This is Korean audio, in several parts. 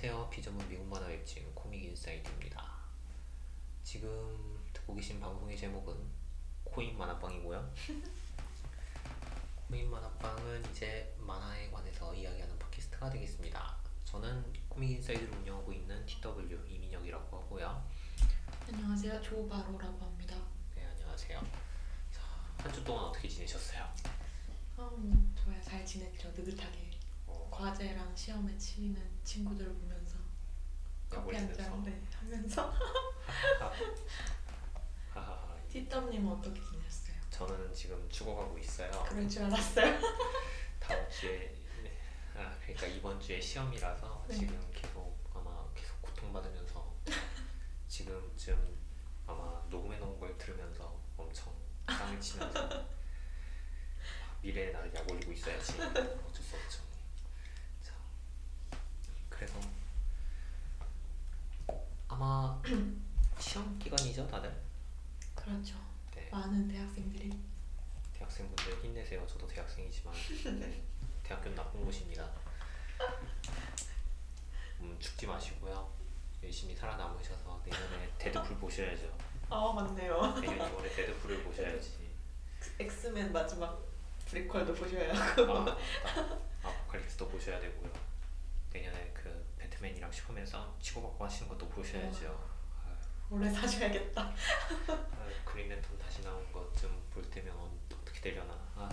안녕하세요. 비전문 미국 만화 웹진 코믹 인사이드입니다. 지금 듣고 계신 방송의 제목은 코인 만화방이고요. 코인 만화방은 이제 만화에 관해서 이야기하는 팟캐스트가 되겠습니다. 저는 코믹 인사이드를 운영하고 있는 TW 이민혁이라고 하고요. 안녕하세요. 조바로라고 합니다. 네, 안녕하세요. 한 주 동안 어떻게 지내셨어요? 아, 뭐 저야 잘 지냈죠. 느긋하게 어, 과제랑 시험에 치이는 친구들을 보면서 커피 약을 한잔 쓰면서? 네, 하면서 하하하. 티덤님은 어떻게 지내셨어요? 저는 지금 죽어가고 있어요. 그럴 줄 알았어요. 다음 주에 아 그러니까 이번 주에 시험이라서 네. 지금 계속 아마 계속 고통받으면서 지금쯤 아마 녹음해 놓은 걸 들으면서 엄청 땅을 치면서 미래의 나를 약 올리고 있어야지 어쩔 수 없죠. 자 그래서 아마 시험 기간이죠 다들. 그렇죠. 네. 많은 대학생들이 대학생분들 힘내세요. 저도 대학생이지만 네, 대학교는 나쁜 곳입니다. 음, 죽지 마시고요. 열심히 살아남으셔서 내년에 데드풀 보셔야죠. 아 맞네요. 내년 2월에 데드풀을 보셔야지. 엑스맨 마지막 prequel도 보셔야 아, 하고 맞다. 아포칼립스도 보셔야 되고요. 내년에 그 배트맨이랑 슈퍼맨 싸움 치고받고 하시는 것도 보셔야죠. 오래 사셔야겠다. 아유, 그린랜턴 다시 나온 것 좀 볼 때면 어- 어떻게 되려나. 아,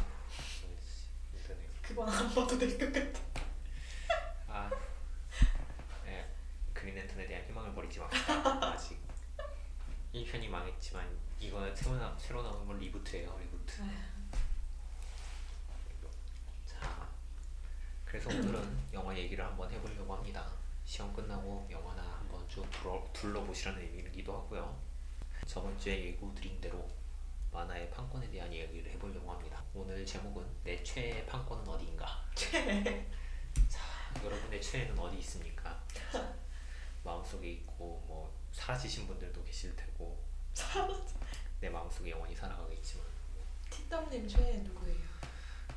힘드네요. 그건 안 봐도 될 것 같아. 아, 네, 그린랜턴에 대한 희망을 버리지 맙시다. 아직 1편이 망했지만 이거 새로, 나, 새로 나오는 건 reboot예요, reboot. 자, 그래서 오늘은 영화 얘기를 한번 해보려고 합니다. 시험 끝나고 영화나 한번 쭉 둘러, 둘러보시라는 의미이기도 하고요. 저번 주에 예고 드린 대로 만화의 판권에 대한 이야기를 해보려고 합니다. 오늘 제목은 내 최애 판권은 어디인가? 자, 여러분의 최애는 어디 있습니까? 마음속에 있고 뭐 사라지신 분들도 계실 테고 내 마음속에 영원히 살아가겠지만 티덤님 최애 누구예요?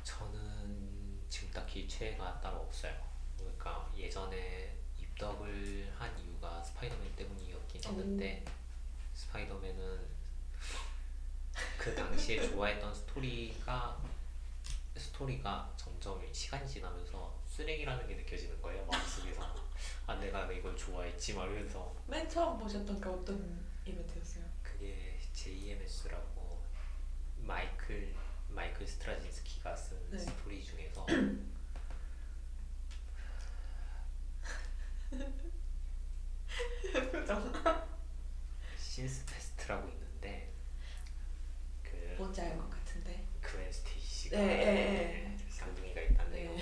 저는 지금 딱히 최애가 따로 없어요. 그러니까 예전에 입덕을 한 이유가 스파이더맨 때문이었긴 했는데 스파이더맨은 그 당시에 좋아했던 스토리가 스토리가 점점 시간이 지나면서 쓰레기라는 게 느껴지는 거예요 마음속에서 아 내가 이걸 좋아했지 하면서 맨 처음 보셨던 게 어떤 이벤트였어요? 그게 JMS라고 마이클 마이클 스트라진스키가 쓴 네. 스토리 중에서 표정. Sins Past라고 있는데 그 뭔지 알 것 같은데. 그웬 스테이시가 네, 네, 네. 쌍둥이가 있다는 네. 내용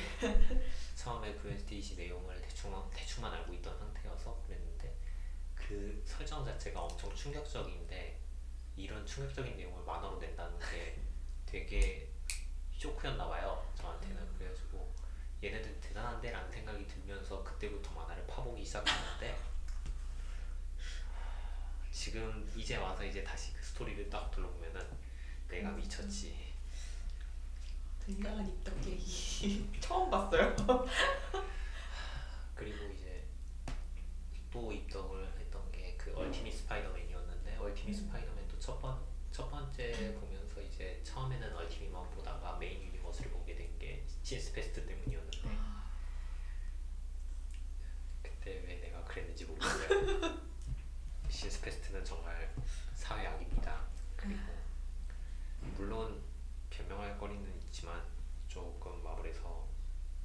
처음에 그웬 스테이시 내용을 대충 대충만 알고 있던 상태여서 그랬는데 그 설정 자체가 엄청 충격적인데 이런 충격적인 내용을 만화로 낸다는 게 되게 쇼크였나 봐요 저한테는. 그래가지고 얘네들 대단한데 라는 생각이 들면서 그때부터 만화를 파보기 시작했는데 지금 이제 와서 이제 다시 그 스토리를 딱 둘러보면은 내가 미쳤지. 굉장한 입덕 얘기 처음 봤어요. 그리고 이제 또 입덕을 했던 게 그 얼티밋 스파이더맨이었는데 얼티밋 음. 스파이더맨도 첫, 번, 첫 번째 보면서 이제 처음에는 얼티밋만 보다가 main universe를 보게 된 게 Sins Past 때문이었는데. 그때 왜 내가 그랬는지 모르겠어요. 신스 페스트는 정말 사회 악입니다. 그리고 물론 변명할 거리는 있지만 조금 마블에서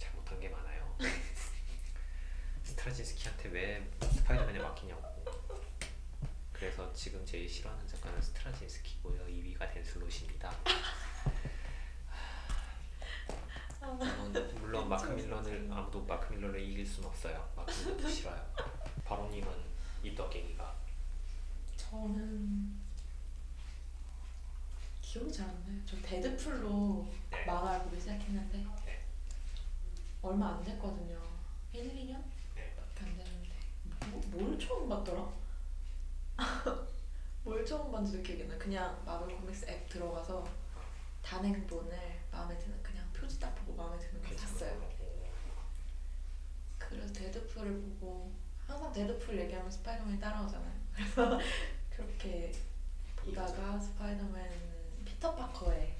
잘못한 게 많아요. 스트라진스키한테 왜 스파이더맨에 맡기냐고. 그래서 지금 제일 싫어하는 작가는 스트라진스키고요. 2위가 댄슬롯입니다 물론, 물론 마크 밀러를 아무도 마크 밀러를 이길 수는 없어요 마크 밀러도 싫어요 바로님은 입덕 계기가 저는 기억이 잘 안 나요. 저 데드풀로 네. 만화를 보기 시작했는데 네. 얼마 안 됐거든요. 1, 2년? 네. 밖에 안 됐는데 뭐, 뭘 처음 봤더라? 뭘 처음 봤는지도 기억이 안 나. 그냥 마블 코믹스 앱 들어가서 단행본을 마음에 드는 표지 딱 보고 마음에 드는 거 샀어요. 그래서 데드풀을 보고 항상 데드풀 얘기하면 스파이더맨이 따라오잖아요. 그래서 그렇게 보다가 스파이더맨 피터 파커에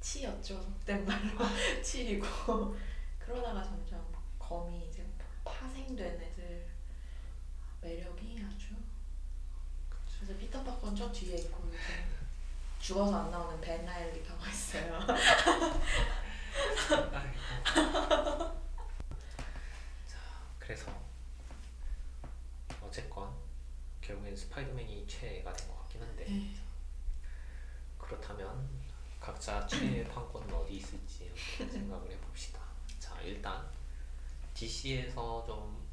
치였죠. 그땐 말로 치이고 그러다가 점점 검이 이제 파생된 애들 매력이 아주 그래서 피터 파커는 저 뒤에 있고 죽어서 안 나오는 벤 라일리 가고 있어요. 아이고. 자, 그래서 어쨌건 결국엔 스파이더맨이 최애가 된 것 같긴 한데 네. 그렇다면 각자 최애 판권은 어디 있을지 한번 생각을 해봅시다. 자, 일단 DC에서 좀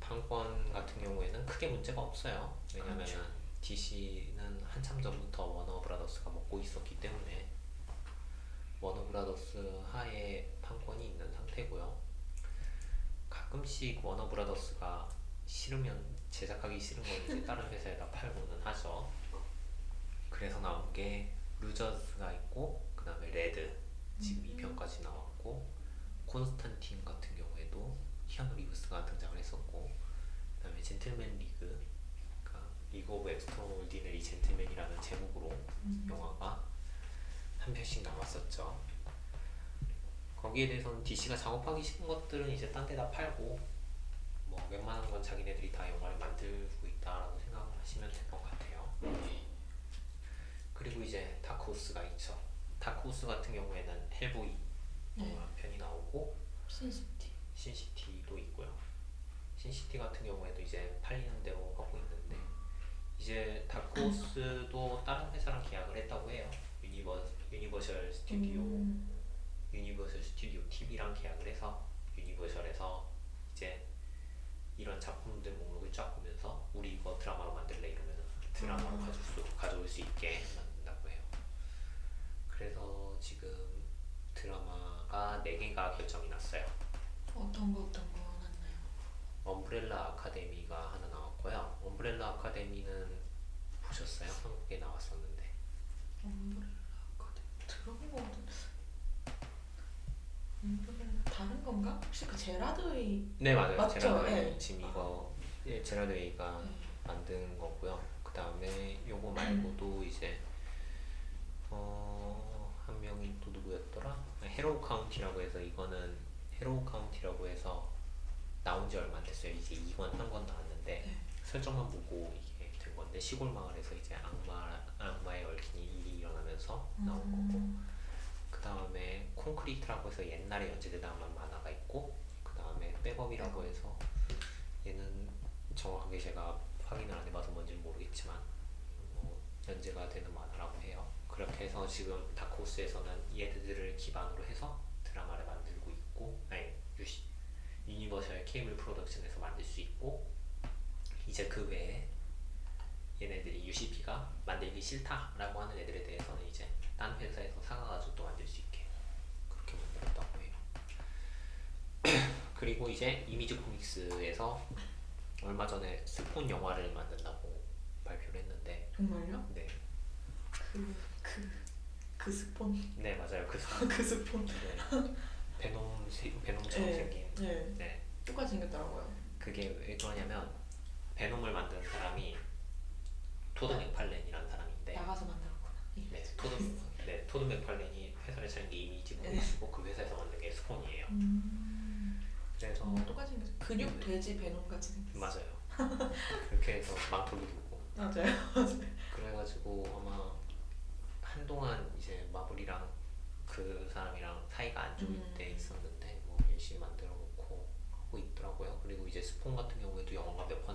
판권 같은 경우에는 크게 문제가 없어요. 왜냐면 그렇죠. DC는 한참 전부터 워너 브라더스가 먹고 있었기 때문에 워너 브라더스 하에 판권이 있는 상태고요. 가끔씩 워너 브라더스가 싫으면 제작하기 싫은 건 이제 다른 회사에다 팔고는 하죠. 그래서 나온 게 루저스가 있고 그 다음에 레드 지금 음. 2편까지 나왔고 콘스탄틴 같은 경우에도 키아누 리브스가 등장을 했었고 그 다음에 젠틀맨 리그 League of Extraordinary Gentlemen이라는 제목으로 음. 영화가 한 편씩 나왔었죠. 거기에 대해서는 DC가 작업하기 싫은 것들은 이제 딴 데다 팔고 뭐 웬만한 건 자기네들이 다 영화를 만들고 있다라고 생각하시면 될 것 같아요. 그리고 이제 다크호스가 있죠. 다크호스 같은 경우에는 헬보이 네. 영화 편이 나오고 신시티. 신시티도 있고요. 신시티 같은 경우에도 이제 팔리는 대로 하고 있는데 이제 다크호스도 다른 회사랑 계약을 했다고 해요. 유니버 유니버셜 스튜디오 음. 유니버셜 스튜디오 TV랑 계약을 해서 유니버셜에서 이제 이런 작품들 목록을 쫙 보면서 우리 이거 드라마로 만들래 이러면 드라마로 음. 가져올 수, 가져올 수 있게 만든다고 해요. 그래서 지금 드라마가 4개가 결정이 났어요. 어떤 거 어떤 거 났나요? 엄브렐라 아카데미가 하나 나왔고요. 엄브렐라 아카데미는 보셨어요? 한국에 나왔었는데. 엄브렐라 아카데미 들어본 같은데. 엄브렐라 다른 건가? 혹시 그 제라드의 네 맞아요. 맞죠? 웨이. 네. 지금 이거 예, 제라드 웨이가 네. 만든 거고요. 그 다음에 요거 말고도 이제 어, 한 명이 또 누구였더라? Harrow County라고 해서 이거는 Harrow County라고 해서 나온 지 얼마 안 됐어요. 이제 2권 한권 나왔는데 네. 설정만 보고 건데 시골 마을에서 이제 악마 악마에 얽힌 일이 일어나면서 나온 거고 음. 그 다음에 콘크리트라고 해서 옛날에 연재되다 한 만화가 있고 그 다음에 백업이라고 해서 얘는 정확하게 제가 확인을 안 해봐서 뭔지는 모르겠지만 뭐 연재가 되는 만화라고 해요. 그렇게 해서 지금 다크호스에서는 얘들을 기반으로 해서 드라마를 만들고 있고 아니 유시, 유니버셜 케이블 프로덕션에서 만들 수 있고 이제 그 외에 얘네들이 UCP가 만들기 싫다라고 하는 애들에 대해서는 이제 딴 회사에서 사가가지고 또 만들 수 있게 그렇게 만들었다고 해요. 그리고 이제 이미지 코믹스에서 얼마 전에 스폰 영화를 만든다고 발표를 했는데 정말요? 네, 그 그 그 스폰 네 맞아요 그 스폰 그 스폰 네. 베놈 세- 베놈처럼 네. 생긴 네 네 똑같이 생겼더라고요. 그게 왜 그러냐면 베놈을 만든 사람이 토드 맥팔렌이라는 사람인데 나가서 만들었구나. 네, 토드, 네, 토드 맥팔렌이 회사를 차린 게 이미지 코믹스고 그 회사에서 만든 게 스폰이에요. 음. 그래서 어, 똑같이 생겼어. 근육 돼지 베놈 같이 생겼어. 맞아요. 그렇게 해서 망토도 두르고 맞아요. 그래가지고 아마 한동안 이제 마블이랑 그 사람이랑 사이가 안 좋을 음. 때 있었는데 뭐 열심히 만들어 놓고 하고 있더라고요. 그리고 이제 스폰 같은 경우에도 영화가 몇 번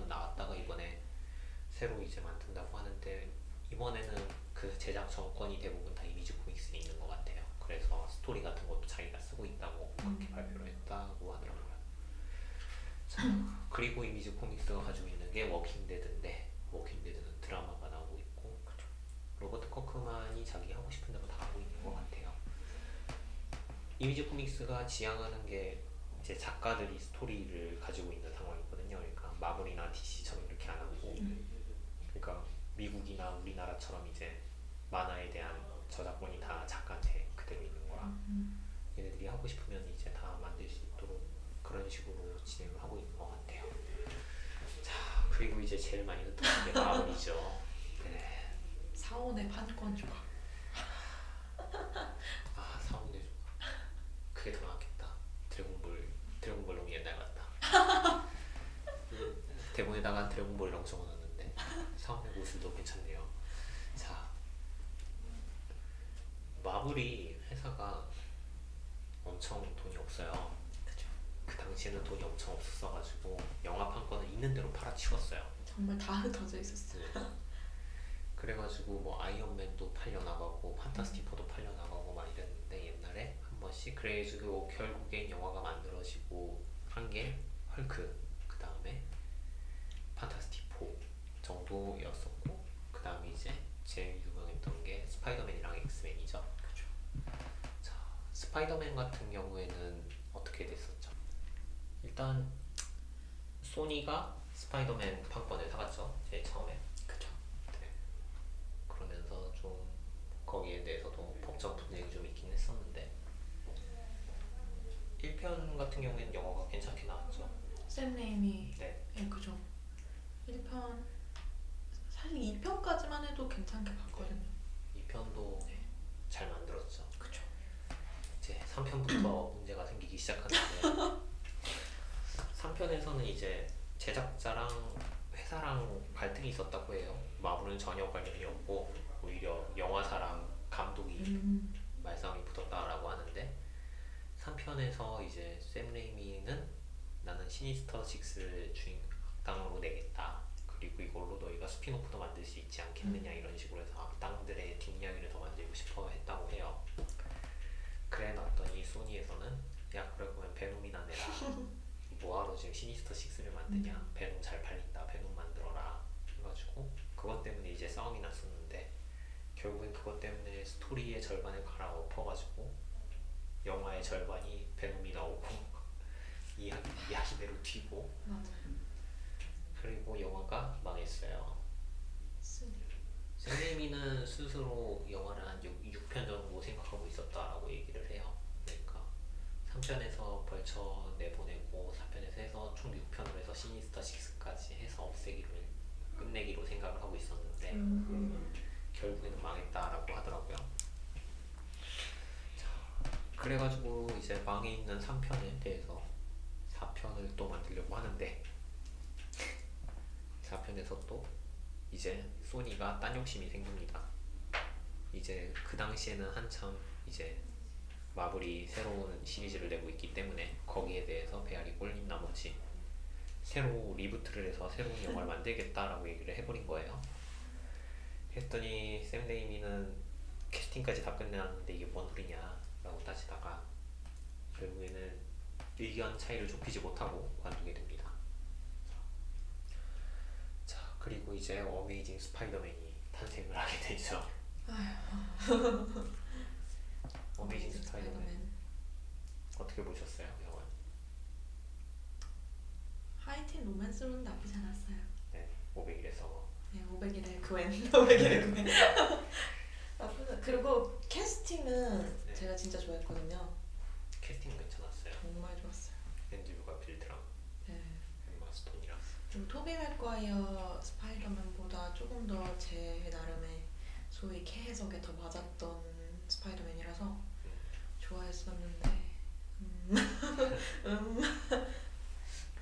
새로 이제 만든다고 하는데 이번에는 그 제작 전권이 대부분 다 이미지 코믹스에 있는 것 같아요. 그래서 스토리 같은 것도 자기가 쓰고 있다고 그렇게 음. 발표를 했다고 하더라고요. 자, 그리고 이미지 코믹스가 가지고 있는 게 워킹 데드인데 워킹 데드는 드라마가 나오고 있고 로버트 커크만이 자기 하고 싶은 대로 다 하고 있는 것 같아요. 이미지 코믹스가 지향하는 게 이제 작가들이 스토리를 가지고 있는 상황이거든요. 그러니까 마블이나 DC 미국이나 우리나라처럼 이제 만화에 대한 저작권이 다 작가한테 그대로 있는 거라 음. 얘네들이 하고 싶으면 이제 다 만들 수 있도록 그런 식으로 진행을 하고 있는 것 같아요. 자 그리고 이제 제일 많이 흩어진 게 마블이죠. 네. 사원의 판권 조각. 아 사원의 조합. 그게 더 낫겠다. 드래곤볼 드래곤볼 너무 옛날 같다. 대본에다가 드래곤볼 이라고 적어놨는 모습도 괜찮네요. 자 마블이 회사가 엄청 돈이 없어요. 그죠. 그 당시에는 돈이 엄청 없었어가지고 영화 판권을 있는 대로 팔아치웠어요. 정말 다 흩어져 있었어요. 그래가지고 뭐 아이언맨도 팔려 나가고 판타스틱 포도 팔려 나가고 막 이랬는데 옛날에 한 번씩 그래가지고 결국엔 영화가 만들어지고 한 게 헐크 그 다음에 판타스틱 포 정도였었고 그 다음에 이제 제일 유명했던 게 스파이더맨이랑 엑스맨이죠. 그죠. 자 스파이더맨 같은 경우에는 어떻게 됐었죠? 일단 소니가 스파이더맨 판권을 사갔죠. 제일 처음에. 그죠. 네. 그러면서 좀 거기에 대해서도 법적 분쟁이 좀 있긴 했었는데 1편 같은 경우에는 영화가 괜찮게 나왔죠. 샘 레이미. 네. 예, 그죠. 1편 사실 2 편까지만 해도 괜찮게 봤거든요. 2편도 잘 만들었죠. 그죠. 이제 3편부터 문제가 생기기 시작하는데 3편에서는 이제 제작자랑 회사랑 갈등이 있었다고 해요. 마블은 전혀 관련이 없고 오히려 영화사랑 감독이 음. 말싸움이 붙었다라고 하는데 3편에서 이제 샘 레이미는 나는 시니스터 6를 주인 악당으로 내겠다 그리고 이걸로 너희가 spin-off도 만들 수 있지 않겠느냐 이런 식으로 해서 악당들의 뒷이야기를 더 만들고 싶어 했다고 해요. 그래 놨더니 소니에서는 야 그래 그러면 베놈이나 내라. 뭐하러 지금 시니스터 6를 만드냐? 베놈 잘 팔린다. 베놈 만들어라. 해가지고 그것 때문에 이제 싸움이 났었는데 결국엔 그것 때문에 스토리의 절반을 갈아엎어가지고 영화의 절반이 베놈이 나오고 이야기, 이야기대로 튀고 맞아요. 그리고 영화가 망했어요. 샘레이미는 스스로 영화를 한 6, 편 정도 생각하고 있었다라고 얘기를 해요 그러니까 3편에서 벌쳐 내보내고 4편에서 해서 총 6편으로 해서 시니스터 6까지 해서 없애기를 끝내기로 생각을 하고 있었는데 음. 결국에는 망했다라고 하더라고요. 자, 그래가지고 이제 망해 있는 3편에 대해서 4편을 또 만들려고 하는데 4편에서 또 이제 소니가 딴 욕심이 생깁니다. 이제 그 당시에는 한참 이제 마블이 새로운 시리즈를 내고 있기 때문에 거기에 대해서 배알이 꼴린 나머지 새로 reboot를 해서 새로운 영화를 만들겠다라고 얘기를 해버린 거예요. 했더니 샘 레이미는 캐스팅까지 다 끝내놨는데 이게 뭔 소리냐 라고 따지다가 결국에는 의견 차이를 좁히지 못하고 관두게 됩니다. 자 그리고 이제 어메이징 스파이더맨이 탄생을 하게 되죠. 어메이징 스파이더맨 어떻게 보셨어요 영화? 하이틴 로맨스로는 나쁘지 않았어요. 네 500일의 서머. 네, 500일의 그웬. 500일의 그웬. 나쁘지. 그리고 캐스팅은 네. 제가 진짜 좋아했거든요. 캐스팅 괜찮았어요. 정말 좋았어요. 앤드류 가필드랑 네. 엠마 스톤이랑. 좀 토비 맥과이어 스파이더맨보다 조금 더 제 나름의 소위 캐해석에 더 맞았던 스파이더맨이라서 좋아했었는데 음, 음.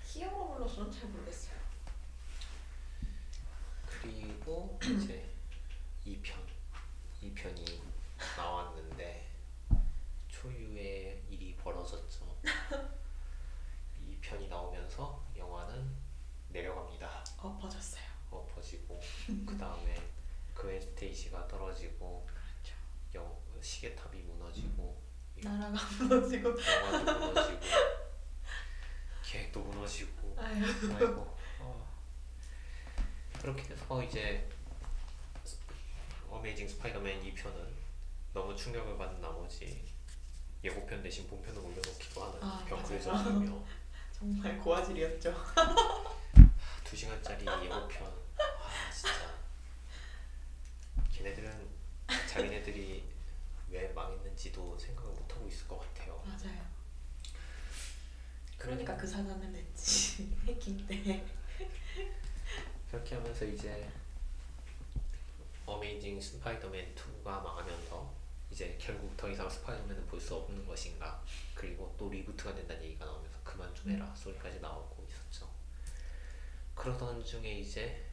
히어로물로서는 잘 모르겠어요. 그리고 이제 2편 2편이 나왔는데 초유의 일이 벌어졌죠 2편이 나오면서 영화는 내려갑니다 엎어졌어요. 엎어지고 그 다음에 그웬 스테이시가 떨어지고 그렇죠. 영, 시계탑이 무너지고 나라가 무너지고 영화도 무너지고 계획도 무너지고 아유 아이고. 어. 그렇게 해서 이제 어메이징 스파이더맨 2편은 너무 충격을 받은 나머지 예고편 대신 본편을 올려놓기도 하는 아, 맞아요. 전이며 정말 고화질이었죠. 2시간짜리 예고편 아 진짜 걔네들은 자기네들이 왜 망했는지도 생각을 못하고 있을 것 같아요 맞아요. 그러니까 그 사단을 냈지. 해킹 때. 그렇게 하면서 이제 어메이징 스파이더맨 2가 망하면서 이제 결국 더 이상 스파이더맨을 볼수 없는 것인가? 그리고 또 reboot가 된다는 얘기가 나오면서 그만 좀 해라 소리까지 나오고 있었죠. 그러던 중에 이제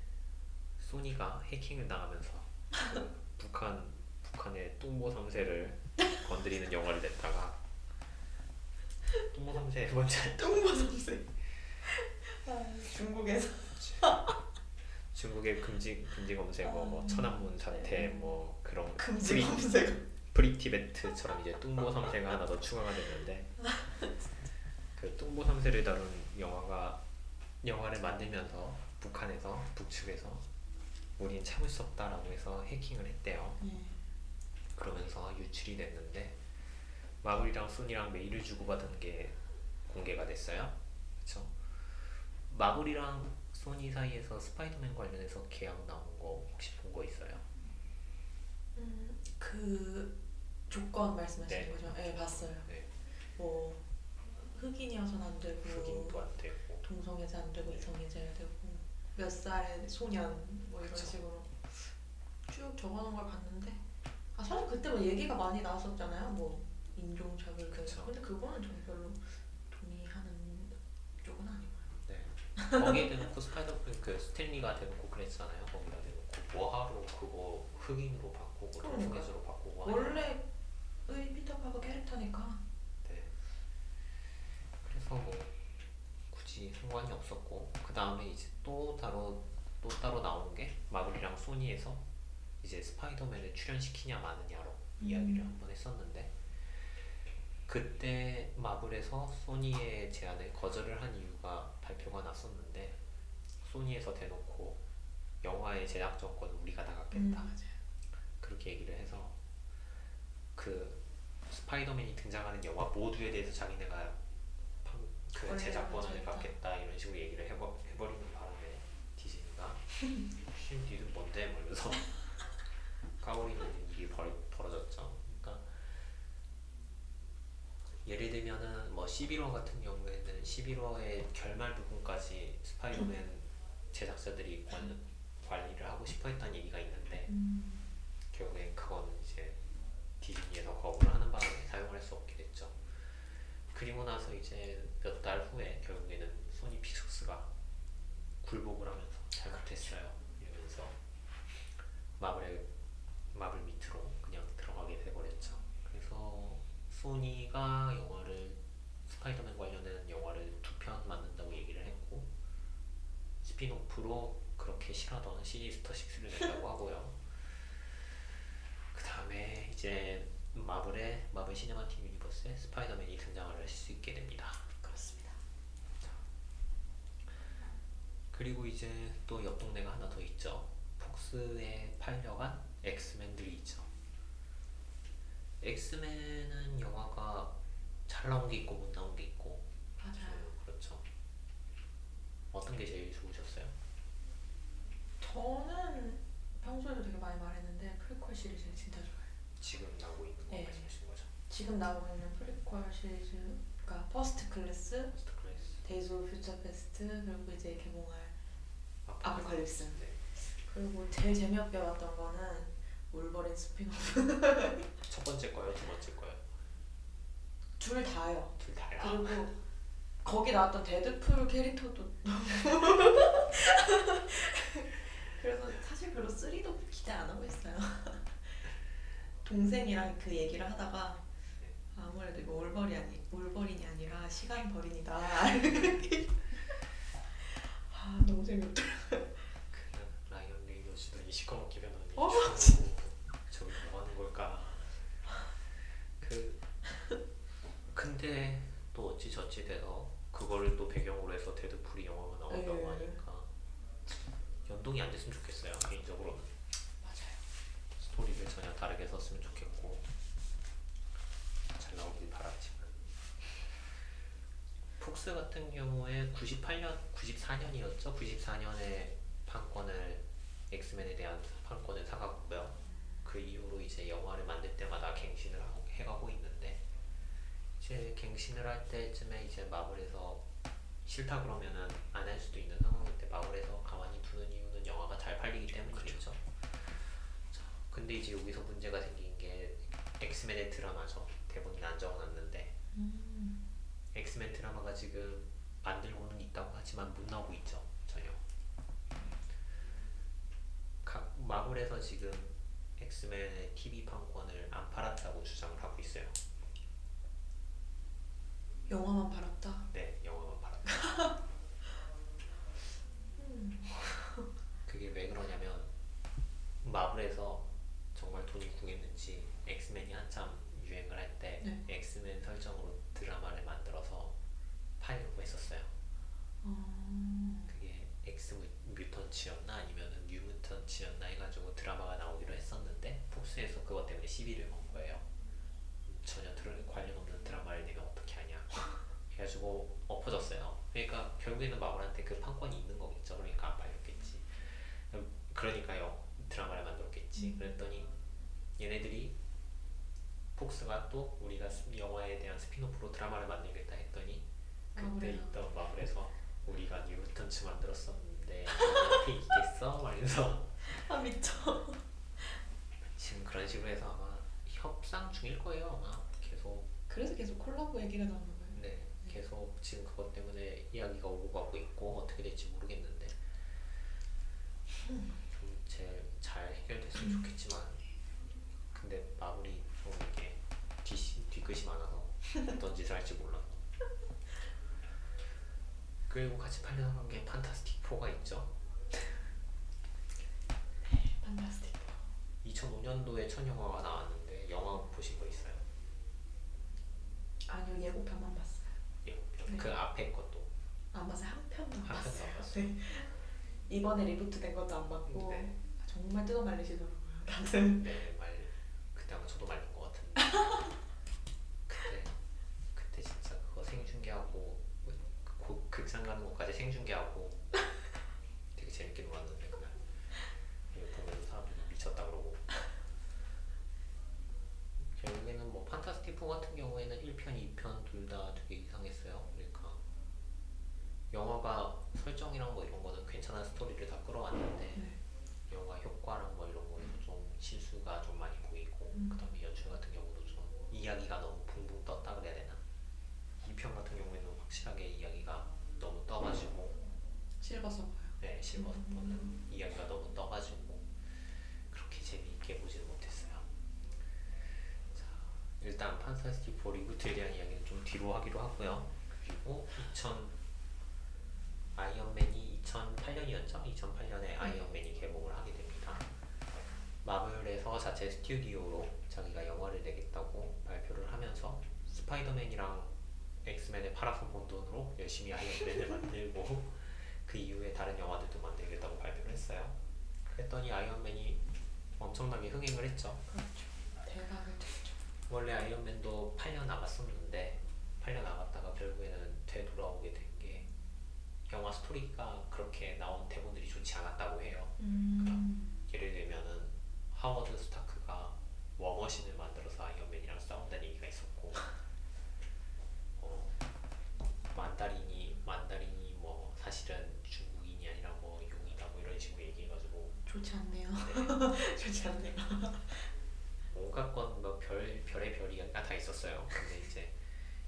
소니가 해킹을 당하면서 그 북한 북한의 뚱보 3세를 건드리는 영화를 냈다가 뚱보 3세 뭔지 알죠? 아, 중국에서. 중국의 금지 금지 검색어 뭐 아, 천안문 사태 네. 뭐 그런 금지 프리, 검색. Free Tibet처럼 이제 뚱보 3세가 하나 더 추가가 됐는데 그 뚱보 3세를 다룬 영화가 영화를 만들면서 북한에서 북측에서 우린 참을 수 없다라고 해서 해킹을 했대요. 예. 그러면서 유출이 됐는데 마블이랑 소니랑 메일을 주고받은 게 공개가 됐어요. 그렇죠? 마블이랑 소니 사이에서 스파이더맨 관련해서 계약 나온 거 혹시 본 거 있어요? 음, 그 조건 말씀하시는 네. 거죠? 네, 봤어요. 네. 뭐 흑인이어서는 안 되고 흑인도 안 되고 동성애자 안 되고 이성애자야 되고 몇 살의 소년 뭐 이런 그쵸. 식으로 쭉 적어놓은 걸 봤는데 아 사실 그때 뭐 얘기가 많이 나왔었잖아요 뭐 인종차별 그 그쵸. 근데 그거는 저는 별로 동의하는 쪽은 아니고요 네. 거기에 대놓고 스파이더 그 스탠리가 대놓고 그랬잖아요. 거기다 대놓고 뭐하러 그거 흑인으로 바꾸고 그러니까. 동성애자로 바꾸고 하냐. 원래의 피터파커 캐릭터니까 네. 그래서 뭐 굳이 상관이 없었고 그 다음에 이제 또 따로 또 따로 나온 게 마블이랑 소니에서 이제 스파이더맨을 출연시키냐 마느냐로 이야기를 한번 했었는데 그때 마블에서 소니의 제안을 거절을 한 이유가 발표가 났었는데 소니에서 대놓고 영화의 제작 정권은 우리가 다 갖겠다. 음, 그렇게 얘기를 해서 그 스파이더맨이 등장하는 영화 모두에 대해서 자기네가 판- 그 제작권을. 갖겠다 이런 식으로 얘기를 해버, 해버리는 바람에 디즈니가 신 니들 뭔데? 뭐 이러면서 까버리는 일이 벌, 벌어졌죠 그러니까 예를 들면은 뭐 11화 같은 경우에는 11화의 결말 부분까지 스파이더맨 제작자들이 관, 관리를 하고 싶어 했다는 얘기가 있는데 음, 결국엔 그건 이제 디즈니에서 거부를 하는 바람에 사용할 수 없게 됐죠. 그리고 나서 이제 몇 달 후에 결국에는 소니 픽처스가 굴복을 하면서 잘못했어요. 이러면서 마블의 마블 밑으로 그냥 들어가게 돼버렸죠. 그래서 소니가 영화를 스파이더맨 관련된 영화를 두 편 만든다고 얘기를 했고 spin-off로 그렇게 싫어하던 시니스터 6를 낸다고 하고요. 그 다음에 이제 마블의 마블 시네마틱 유니버스에 스파이더맨이 등장을 할 수 있게 됩니다. 그렇습니다 그리고 이제 또 옆 동네가 하나 더 있죠. 폭스에 팔려간 엑스맨들이 있죠. 엑스맨은 영화가 잘 나온 게 있고 못 나온 게 있고 맞아요 음, 그렇죠. 어떤 게 제일 좋으셨어요? 저는 평소에도 되게 많이 말했는데 프리퀄 시리즈 진짜 좋아해요 지금 나오고 있는 거 네. 말씀하시는 거죠? 지금 나오고 있는 프리퀄 시리즈가 퍼스트 클래스, 스트 클래스, 데이즈 오브 퓨처 패스트 그리고 이제 개봉할 아포칼립스. 네. 그리고 제일 재미없게 봤던 거는 울버린 스피노프 첫 번째 거요, 두 번째 거요? 둘 다요. 둘 다요. 그리고 거기 나왔던 데드풀 캐릭터도 너무 그래서 사실 별로 3도 기대 안 하고 있어요. 동생이랑 그 얘기를 하다가 아무래도 이거 울버리 아니 울버린이 아니라 시간 버린이다. 아 너무 재밌다. 그 라이언 레이너스도 이 시커멓게 변하는 이 어, 주인공. 저기 뭐 하는 걸까? 그 근데 또 어찌 저찌 돼서 그거를 또 배경으로 해서 데드풀이 영화가 나온다고 네. 하니까 연동이 안 됐으면 좋겠어요 개인적으로는 맞아요 스토리를 전혀 다르게 썼으면 좋겠고 잘 나오길 바라지만 폭스 같은 경우에 98년, 94년이었죠. 94년에 판권을 엑스맨에 대한 판권을 사갔고요. 그 이후로 이제 영화를 만들 때마다 갱신을 하고, 해가고 있는데 이제 갱신을 할 때쯤에 이제 마블에서 싫다 그러면은 안 할 수도 있는 때문에 마블에서 가만히 두는 이유는 영화가 잘 팔리기 때문이겠죠. 자, 근데 이제 여기서 문제가 생긴 게 엑스맨의 드라마죠. 대본이 안 적어놨는데 음. 엑스맨 드라마가 지금 만들고는 있다고 하지만 못 나오고 있죠. 전혀. 각 마블에서 지금 엑스맨의 TV 판권을 안 팔았다고 주장을 하고 있어요. 영화만 팔았다. 네, 영화만 팔았다. 그게 왜 그러냐면 마블에서 정말 돈이 궁했는지 엑스맨이 한참 유행을 할 때 네. 엑스맨 설정으로 드라마를 만들어서 팔려고 했었어요. 어. 그게 엑스 뮤- 뮤턴츠였나 아니면은 뉴 뮤턴츠였나 해가지고 드라마가 나오기로 했었는데 폭스에서 그것 때문에 시비를 건 거예요. 음, 전혀 들, 관련 없는 드라마를 내면 어떻게 하냐. 해가지고 엎어졌어요. 그러니까 결국에는 마블한테 그 판권이 있는 거겠죠. 그러니까 안 팔렸겠지. 음, 그러니까 요 드라마를 만들었겠지. 음. 그랬더니 얘네들이 폭스가 또 우리가 스- 영화에 대한 스피노프로 드라마를 만들겠다 했더니 그때. 있던 마블에서 우리가 뉴턴츠 만들었었는데 이렇게 있겠어? 말면서 아 미쳐. 지금 그런 식으로 해서 아마 협상 중일 거예요 아마 계속 그래서 계속 콜라보 얘기가 나오는 계속 지금 그것 때문에 이야기가 오고 가고 있고 어떻게 될지 모르겠는데 좀 제일 잘 해결됐으면 좋겠지만 근데 마블이 좀 이게 뒤 뒤끝이 많아서 어떤 짓을 할지 몰라서 그리고 같이 팔려나간 게 판타스틱 4가 있죠 판타스틱. 2005년도에 첫 영화가 나왔는데 영화 보신 거 있어요? 아니요 예고편만. 그 앞에 것도 안 봤어요 한 편도 안 한 편도 봤어요. 안 봤어요. 네. 이번에 reboot 된 것도 안 봤고 네. 정말 뜯어 말리시더라고요. 다들. 네, 말 그때 아마 저도 말린 것 같은데 그때 그때 진짜 그거 생중계하고 그 극장 가는 것까지 생중계하고 되게 재밌게 놀았는데 그날 이거 보면서 사람들이 미쳤다 그러고 결국에는 뭐 판타스틱 4 같은 경우에는 1편, 2편 둘 다 되게 이상했어요. 그러니까 영화가 설정이랑 뭐 이런 거는 괜찮은 스토리를 다 끌어왔는데 네. 영화 효과랑 뭐 이런 거에서 좀 실수가 좀 많이 보이고 음. 그다음에 연출 같은 경우도 좀 이야기가 너무 붕붕 떴다 그래야 되나? 2편 같은 경우에는 확실하게 이야기가 너무 떠가지고 실버 서버요. 네 실버 음. 서버는 이야기가 너무 떠가지고 그렇게 재미있게 보지는 못했어요. 자 일단 판타스틱 4 리부트에 대한 이야기는 좀 뒤로 하기로 하고요. 그리고 2000 아이언맨이 2008년이었죠? 2008년에 아이언맨이 개봉을 하게 됩니다. 마블에서 자체 스튜디오로 자기가 영화를 내겠다고 발표를 하면서 스파이더맨이랑 엑스맨의 팔아서 번 돈으로 열심히 아이언맨을 만들고 그 이후에 다른 영화들도 만들겠다고 발표를 했어요. 그랬더니 아이언맨이 엄청나게 흥행을 했죠. 그렇죠. 대박을 쳤죠. 원래 아이언맨도 팔려 나갔었는데 팔려 나갔다가 결국에는 되돌아오게 된 게 영화 스토리가 그렇게 나온 대본들이 좋지 않았다고 해요. 음. 예를 들면은 하워드 스타크가 워머신을 만들어서 아이언맨이랑 싸운다는 얘기가 있었고 어, 만다린이 만다린이 뭐 사실은 중국인이 아니라 뭐 용이다 뭐 이런 식으로 얘기해가지고 좋지 않네요. 네, 좋지 않네요. 온갖 건뭐별 별의 별이가 다 있었어요. 근데 이제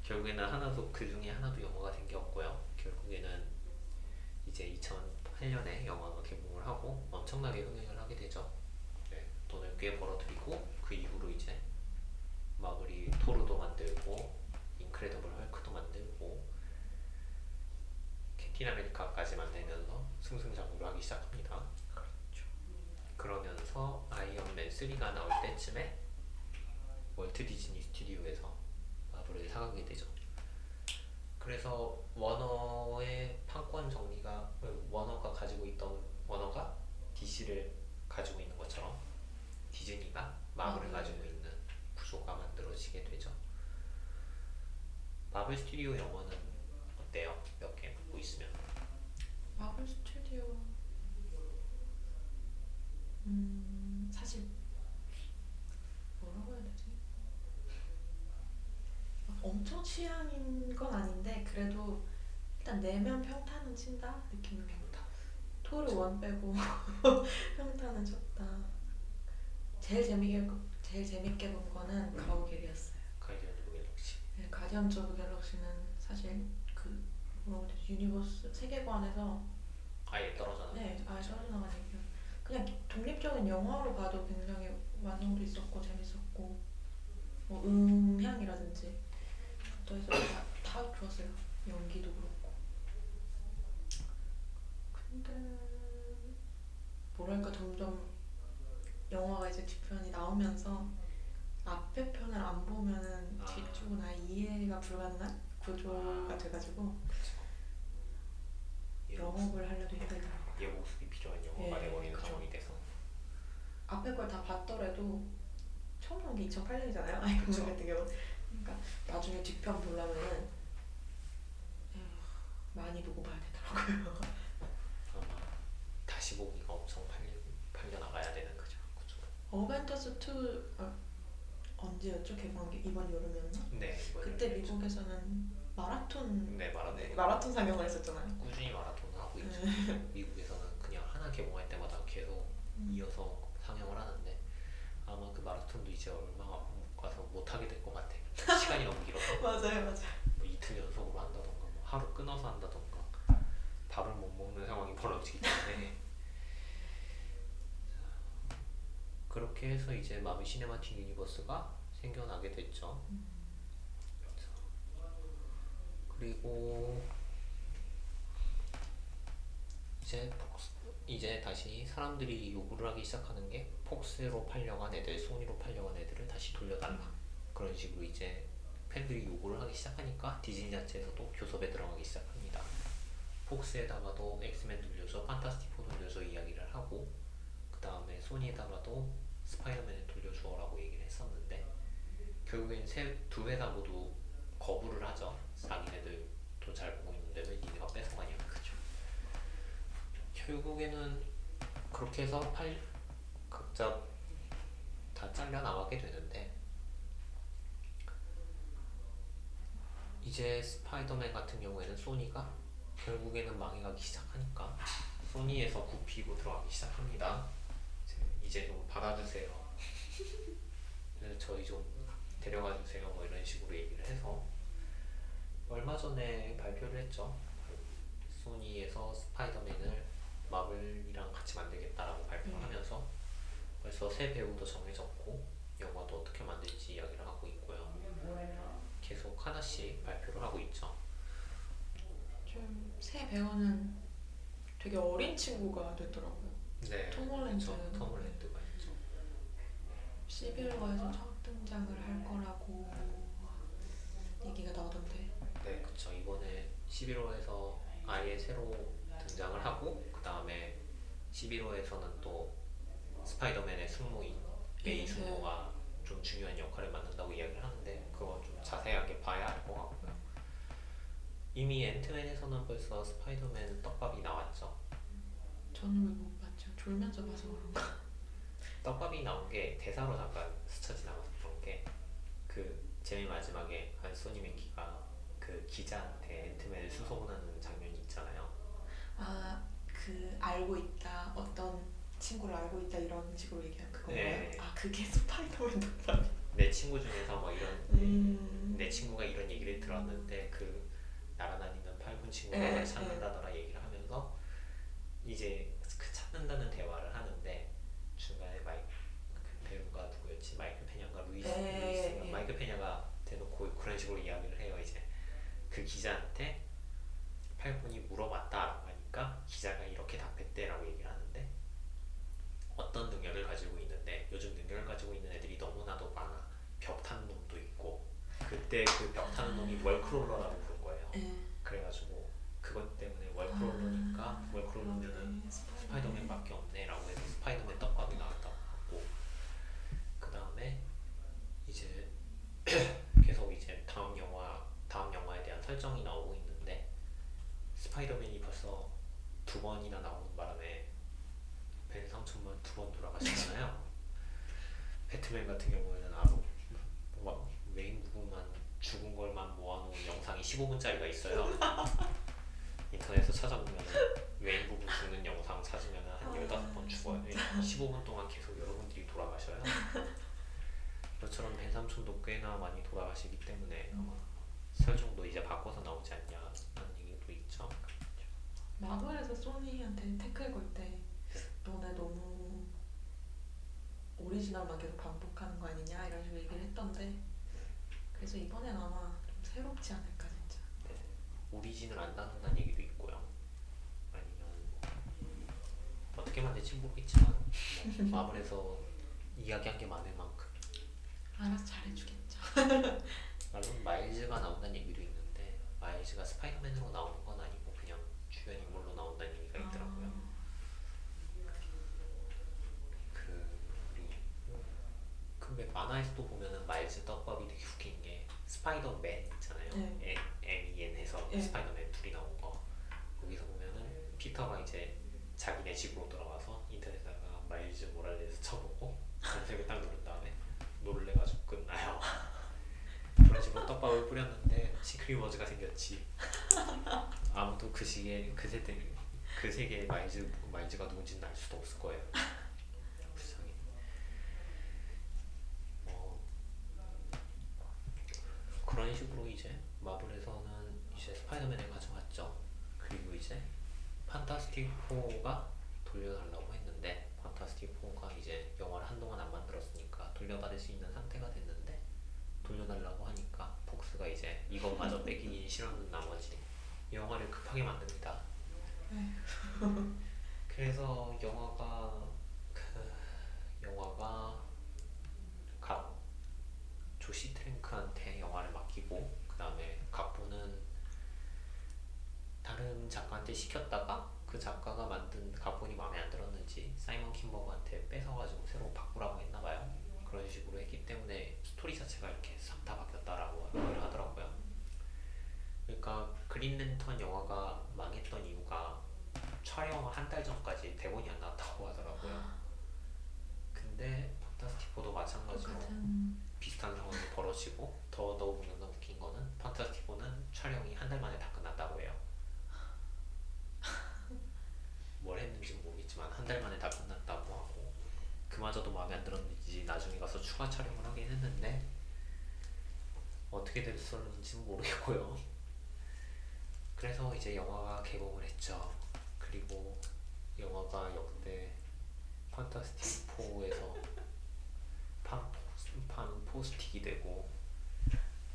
결국에는 하나도 그 중에 하나도 영화가 된 게 없고요. 결국에는 이제 2008년에 영화가 개봉을 하고 엄청나게 흥행을 하게 되죠. 네, 돈을 꽤 벌어들이고 그 이후로 이제 마블이 토르도 만들고 인크레더블 헐크도 만들고 캡틴 아메리카까지 만들면서 승승장구를 하기 시작합니다. 그렇죠. 그러면서 아이언맨 3가 나올 때쯤에 월트 디즈니 스튜디오에서 마블을 사가게 되죠. 그래서 워너의 판권 정리가 워너가 가지고 있던 워너가 DC를 가지고 있는 것처럼 디즈니가 마블을 마블. 가지고 있는 구조가 만들어지게 되죠. 마블 스튜디오 영화는 어때요? 몇개 보고 있으면 마블 스튜디오. 음 사실 뭐라고 해야 되지? 막 엄청 취향인 건 아닌데 그래도 일단 내면 평타는 친다 평타. 토르 원 빼고 평타는 쳤다. 제일 재미게 제일 재밌게 본 거는 가오갤이었어요. 가이드 오브 갤럭시. 네, 가디언즈 오브 갤럭시는 사실 그 되지 유니버스 세계관에서 아예 떨어져. 네 아예 떨어져 나간 얘기요. 그냥 독립적인 영화로 봐도 굉장히 완성도 있었고 재밌었고 뭐 음향이라든지 또 해서 다, 다 좋았어요. 연기도 그렇고. 근데 뭐랄까 점점 영화가 이제 뒤편이 나오면서 앞에 편을 안 보면은 아. 뒤쪽은 아예 이해가 불가능한 구조가 아. 돼가지고. 영업을 하려도 힘들더라고요. 예 모습이 필요한 영화가 예, 돼버리는 그쵸. 상황이 돼서. 앞에 걸 다 봤더라도 처음 나온 게 2008년이잖아요. 아이콘 그쵸. 같은 경우. 그러니까 나중에 뒤편 보려면은 에휴, 많이 보고 봐야 되더라고요. 아마 다시 보기가 엄청 팔려 팔려 나가야 되는 거죠. 그죠. 어벤져스 2 아, 언제였죠? 개봉한 게 이번 여름이었나? 네. 이번에 그때 그랬죠. 미국에서는 마라톤 네 마라톤. 마라톤 상영을 했었잖아요. 꾸준히 마라톤 하고 있죠. 네. 미국에서는 그냥 하나 개봉할 때마다 계속 이어서 상영을 하는데 아마 그 마라톤도 이제 얼마 못 가서 못 하게 될 것 같아. 시간이 너무 길어서 맞아요, 맞아요. 뭐 이틀 연속으로 한다던가 뭐 하루 끊어서 한다던가 밥을 못 먹는 상황이 벌어지기 때문에 자, 그렇게 해서 이제 마블 시네마틱 유니버스가 생겨나게 됐죠. 자, 그리고 이제 폭스 이제 다시 사람들이 요구를 하기 시작하는 게 폭스로 팔려간 애들, 소니로 팔려간 애들을 다시 돌려달라 그런 식으로 이제 팬들이 요구를 하기 시작하니까 디즈니 자체에서도 교섭에 들어가기 시작합니다. 폭스에다가도 엑스맨 돌려줘, 판타스틱 포 돌려줘 이야기를 하고 그 다음에 소니에다가도 스파이더맨을 돌려주어라고 얘기를 했었는데 결국엔 세, 두 회사 모두 거부를 하죠. 자기네들도 잘 보고 있는데 왜 니네가 뺏어가냐 그죠. 결국에는 그렇게 해서 팔 각자 다 잘려 나가게 되는데 이제 스파이더맨 같은 경우에는 소니가 결국에는 망해가기 시작하니까 소니에서 굽히고 들어가기 시작합니다. 이제- 좀 받아주세요. 그래서 저희 좀 데려가 주세요. 뭐 이런 식으로 얘기를 해서 얼마 전에 발표를 했죠. 소니에서 스파이더맨을 마블이랑 같이 만들겠다라고 발표를 하면서 벌써 새 배우도 정해졌고 영화도 어떻게 만들지 이야기를 하고 있고요. 계속 하나씩 발표를 하고 있죠. 좀 새 배우는 되게 어린 친구가 됐더라고요. 네. 톰 홀랜드. 그렇죠. 톰 홀랜드가 있죠. 11호에서 첫 등장을 할 거라고 얘기가 나오던데. 네, 그쵸. 이번에 11호에서 아예 새로 등장을 하고 그 다음에 11호에서는 또 스파이더맨의 숙모인 메이 네. 숙모가 좀 중요한 역할을 맡는다고 이야기를 하는데 그거 좀 자세하게 봐야 알것 같고요. 이미 앤트맨에서는 벌써 스파이더맨 떡밥이 나왔죠. 저는 왜 못 봤죠? 졸면서 봐서 그런가. 떡밥이 나온 게 대사로 잠깐 스쳐 지나가서 그런 게그 제일 마지막에 안소니 맥키가 그 기자한테 앤트맨을 수소문하는 장면이 있잖아요. 아, 그 알고 있다. 어떤 친구를 알고 있다 이런 식으로 얘기한 그건가요? 네. 아, 그게 스파이더맨 떡밥이. 내 친구 중에서 뭐 이런 음. 내 친구가 이런 얘기를 들었는데 그 날아다니는 팔군 친구가 네, 날 찾는다더라 얘기를 하면서 이제 그 찾는다는 대화를 하는데 중간에 마이크 그 배우가 누구였지 마이클 페냐가 루이스 네, 루이스가 예. 마이클 페냐가 대놓고 그런 식으로 이야기를 해요 이제 그 기자한테 팔군이 물어봤다라고 하니까 기자가 이렇게 답했대라고 얘기를 하는데 어떤 능력을 가지고 있는데 요즘 능력을 가지고 있는 애들이 너무나도 많아 벽 타는 놈도 있고 그때 그 벽 타는 놈이 월크롤러라고 부른 거예요 네. 그래가지고 그것 때문에 월크롤러니까 아, 월크롤러면은 그러네. 스파이더맨밖에 없네라고 해서 스파이더맨 떡밥이 나왔다고 하고 그 다음에 이제 계속 이제 다음 영화 다음 영화에 대한 설정이 나오고 있는데 스파이더맨이 벌써 두 번이나 나오는 바람에 벤 삼촌만 두 번 돌아가셨잖아요. 배트맨 같은 경우에는 아무 뭐 웨인 부부만 죽은 걸만 모아놓은 영상이 15분짜리가 있어요. 인터넷에서 찾아보면 웨인 부부 죽는 영상 15분 동안 계속 여러분들이 돌아가셔요. 저처럼 벤 삼촌도 꽤나 많이 돌아가시기 때문에 아마 설정도 이제 바꿔서 나오지 않냐라는 얘기도 있죠. 마블에서 소니한테 태클 걸 때 너네 너무 오리지널만 계속 반복하는 거 아니냐 이런 식으로 얘기를 했던데 그래서 이번엔 아마 좀 새롭지 않을까 진짜 네. 오리진을 안 다룬다는 얘기도 있고요. 아니면 어떻게 만들지 모르겠지만 뭐 마블에서 이야기한 게 많을 만큼 알아서 잘해주겠죠 물론 마일즈가 나온다는 얘기도 있는데 마일즈가 스파이더맨으로 나오는 건 아니고 그냥 주변 인물로 나온다는 얘기가 있더라고요. 그 우리 그왜 만화에서도 보면은 마일즈 떡밥이 되게 웃긴 게 스파이더맨 있잖아요. 네. M-E-N해서 네. 스파이더맨 둘이 나온 거 거기서 보면은 피터가 이제 자기네 집으로 돌아와서 인터넷에다가 마일즈 모랄레스 쳐보고 검색을 딱 누른 다음에 놀래가지고 끝나요. 그런 식으로 떡밥을 뿌렸는데 시크릿워즈가 생겼지. 아무도 그 시기에 그 세대 그 세계의 마일즈 마일즈가 누군지는 알 수도 없을 거예요. 불쌍해. 뭐 그런 식으로 이제 마블에서는 이제 스파이더맨을 가져왔죠. 그리고 이제 판타스틱 4가 돌려달라고 했는데 판타스틱 4가 이제 영화를 한동안 안 만들었으니까 돌려받을 수 있는 상태가 됐는데 돌려달라고 하니까 폭스가 이제 이것마저 뺏기기 싫어하는 나머지 영화를 급하게 만듭니다. 그래서 영화가 그 영화가 각 조시 트랭크한테 영화를 맡기고 그 다음에 각본은 다른 작가한테 시켰다가 그 작가가 만든 각본이 마음에 안 들었는지 사이먼 킴버그한테 뺏어가지고 새로 바꾸라고 했나봐요. 그런 식으로 했기 때문에 스토리 자체가 이렇게 싹 다 바뀌었다라고 얘기를 하더라고요. 그러니까 그린 랜턴 영화가 망했던 이유가 촬영 한 달 전까지 대본이 안 나왔다고 하더라고요. 근데 판타스틱 4도 마찬가지로 비슷한 상황이 벌어지고 더 더욱더 웃긴 거는 판타스틱 4는 촬영이 한 달 만에 다 끝났다고 해요. 뭘 모르겠지만 한 달 만에 다 끝났다고 하고 그마저도 마음에 안 들었는지 나중에 가서 추가 촬영을 하긴 했는데 어떻게 됐었는지는 모르겠고요. 그래서 이제 영화가 개봉을 했죠. 그리고 영화가 역대 판타스틱 4에서 판, 판 포스틱이 되고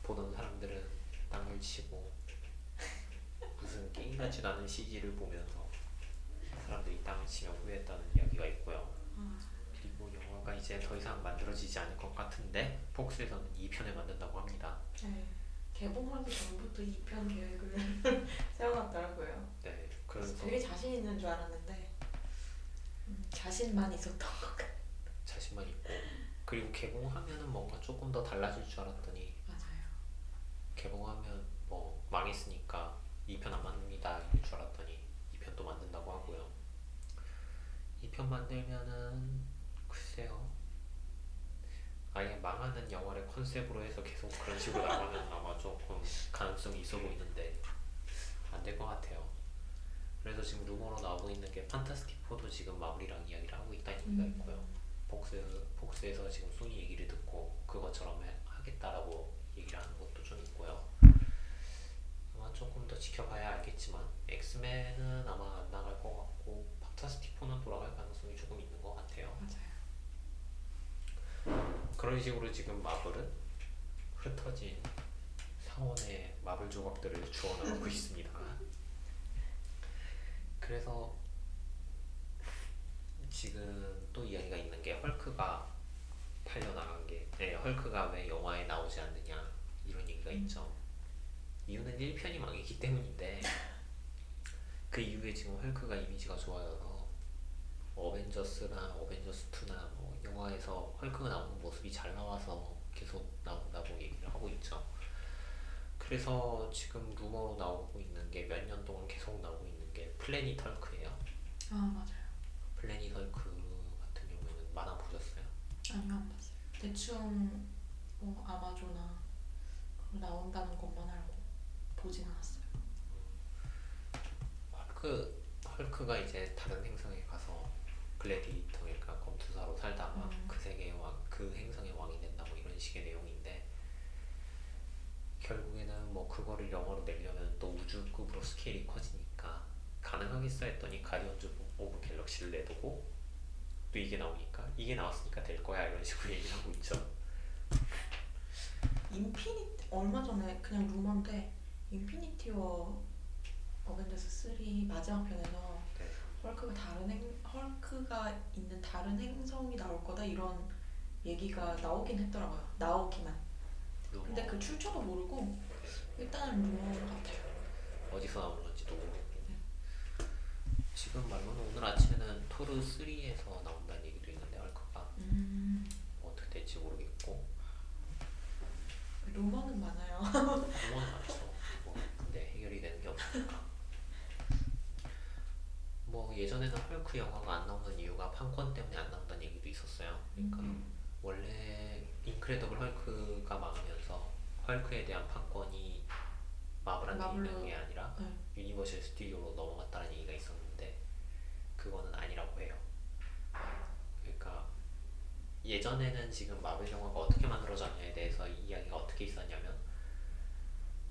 보던 사람들은 땅을 치고 무슨 게임 같지도 않은 CG를 보면서 사람들이 땅을 치며 후회했다는 이야기가 있고요. 그리고 영화가 이제 더 이상 만들어지지 않을 것 같은데 폭스에서는 2편을 만든다고 합니다. 네. 개봉하기 전부터 2편 계획을 세워놨더라고요 네, 그래서 그래서 되게 자신 있는 줄 알았는데 음, 자신만 있었던 것 같아요 자신만 있고 그리고 개봉하면은 뭔가 조금 더 달라질 줄 알았더니 맞아요 개봉하면 뭐 망했으니까 2편 안 만듭니다 이럴 줄 알았더니 2편도 만든다고 하고요 2 편 만들면은 글쎄요 아예 망하는 영화를 컨셉으로 해서 계속 그런 식으로 나가면 아마 조금 가능성이 있어 보이는데 안 될 것 같아요 그래서 지금 루머로 나오고 있는 게 판타스틱 4도 지금 마블이랑 이야기를 하고 있다는 얘기가 음. 있고요 폭스, 폭스에서 지금 소니 얘기를 듣고 그것처럼 해- 하겠다라고 얘기를 하는 것도 좀 있고요. 아마 조금 더 지켜봐야 알겠지만 엑스맨은 아마 안 나갈 것 같고 판타스틱 4는 돌아갈 가능성이 조금 있는 것 같아요. 맞아요 그런 식으로 지금 마블은 흩어진 상원의 마블 조각들을 주워나가고 있습니다. 그래서 지금 또 이야기가 있는 게 헐크가 팔려나간 게 네, 헐크가 왜 영화에 나오지 않느냐 이런 얘기가 있죠. 이유는 1편이 망했기 때문인데 그 이후에 지금 헐크가 이미지가 좋아져서 어벤져스나 어벤져스 2나 뭐 영화에서 헐크가 나오는 모습이 잘 나와서 계속 나온다고 얘기를 하고 있죠. 그래서 지금 루머로 나오고 있는 게 몇 년 동안 계속 나오고 있는 게 플래닛 헐크예요. 아 맞아요 플래닛 헐크 같은 경우에는 만화 보셨어요? 아니요 안 봤어요 대충 뭐 아마조나 그거 나온다는 것만 알고 보진 않았어요 헐크 헐크가 이제 다른 가서 글래디에이터 그러니까 검투사로 살다가 음. 그 세계의 왕, 그 행성의 왕이 된다 뭐 이런 식의 내용인데 결국에는 뭐 그거를 영화로 내려면 또 우주급으로 스케일이 커지니까 가능하겠어 했더니 가디언즈 오브 갤럭시를 내두고 또 이게 나오니까 이게 나왔으니까 될 거야 이런 식으로 얘기를 하고 있죠. 인피니티 얼마 전에 그냥 루머인데 인피니티 워 어벤져스 3 마지막 편에서 네. 헐크가 다른 행 헐크가 있는 다른 행성이 나올 거다 이런 얘기가 나오긴 했더라고요. 나오기만. 근데 그 출처도 모르고 일단은 루머 같아요. 어디서 나오는 건지도 모르고 지금 말로는 오늘 아침에는 토르 3에서 나온다는 얘기도 있는데 헐크가 음, 뭐 어떻게 될지 모르겠고 루머는 많아요. 뭐근데 해결이 되는 게 없으니까. 뭐 예전에는 헐크 영화가 안 나오는 이유가 판권 때문에 안 나온다는 얘기도 있었어요. 그러니까 음. 원래 인크레더블 헐크가 망하면서 헐크에 대한 판권이 마블한테 있는 게 아니라 네. 유니버셜 스튜디오로 넘어갔다는 얘기가 있었는데 그거는 아니라고 해요. 그러니까 예전에는 지금 마블 영화가 어떻게 만들어졌냐에 대해서 이야기가 어떻게 있었냐면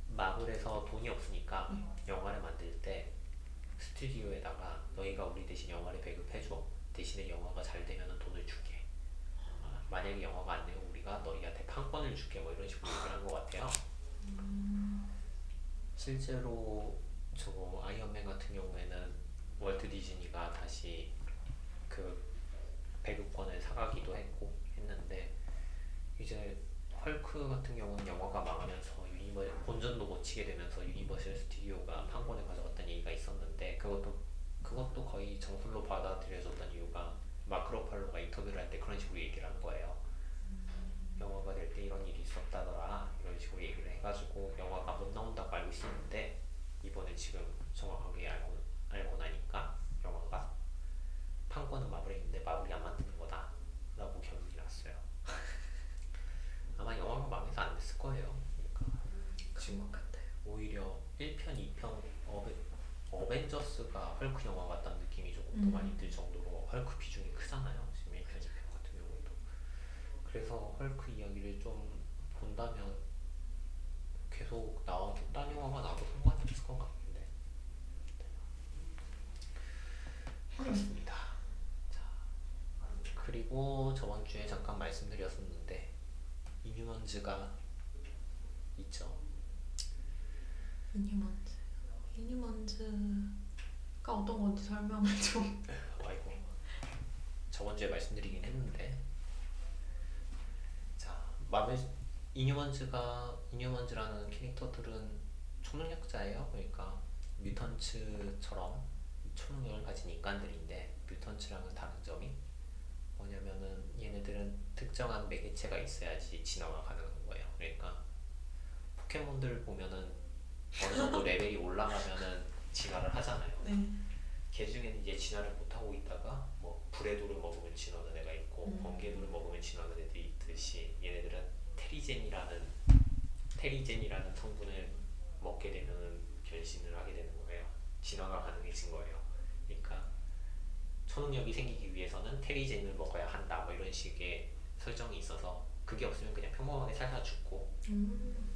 마블에서 돈이 없으니까 음. 영화를 만들 때 스튜디오에다가 너희가 우리 대신 영화를 배급해줘. 대신에 영화가 잘 되면 돈을 줄게. 아, 만약에 영화가 안 되면 우리가 너희한테 판권을 줄게. 뭐 이런 식으로 얘기를 한 것 같아요. 실제로 저거 아이언맨 같은 경우에는 월트 디즈니가 다시 그 배급권을 사가기도 했고 했는데 이제 헐크 같은 경우는 영화가 망하면서 유니버 본전도 못 치게 되면서 유니버셜 스튜디오가 판권을 그것도 그것도 거의 정설로 받아들여졌던 이유가 마크 러팔로가 인터뷰를 할 때 그런 식으로 얘기를 한 거예요. 영화가 될 때 이런 일이 있었다더라 이런 식으로 얘기를 해가지고 영화가 못 나온다고 알고 있었는데 이번에 지금 정확하게 알고 알고 나니까 영화가 판권은 마블에 있는데 마블이 안 만드는 거다라고 결론이 났어요. 아마 영화가 망해서 안 됐을 거예요. 그러니까 그런 것 같아요. 오히려 1편, 2편 어벤, 어벤져스가 헐크 영화 같다는 느낌이 조금 더 음. 많이 들 정도로 헐크 비중이 크잖아요. 지금 1편, 2편 같은 경우에도. 그래서 헐크 이야기를 좀 본다면 계속 나와도 딴 영화가 나와도 상관이 없을 것 같은데. 그렇습니다. 자, 그리고 저번 주에 잠깐 말씀드렸었는데 이뉴먼즈가 있죠. 이니먼즈. 이니먼즈가 어떤 건지 설명을 좀. 아이고 저번 주에 말씀드리긴 했는데. 자 마블 이뉴먼즈가 이뉴먼즈라는 캐릭터들은 초능력자예요. 그러니까 뮤턴츠처럼 초능력을 가진 인간들인데 뮤턴츠랑은 다른 점이 뭐냐면은 얘네들은 특정한 매개체가 있어야지 진화가 가능한 거예요. 그러니까 포켓몬들 보면은 어느 정도 레벨이 올라가면은 진화를 하잖아요 네. 걔 중에는 이제 진화를 못하고 있다가 뭐 불의 돌을 먹으면 진화하는 애가 있고 음. 번개 돌을 먹으면 진화하는 애들이 있듯이 얘네들은 테리젠이라는 테리젠이라는 성분을 먹게 되면은 변신을 하게 되는 거예요. 진화가 가능해진 거예요. 그러니까 초능력이 생기기 위해서는 테리젠을 먹어야 한다 뭐 이런 식의 설정이 있어서 그게 없으면 그냥 평범하게 살다 죽고 음.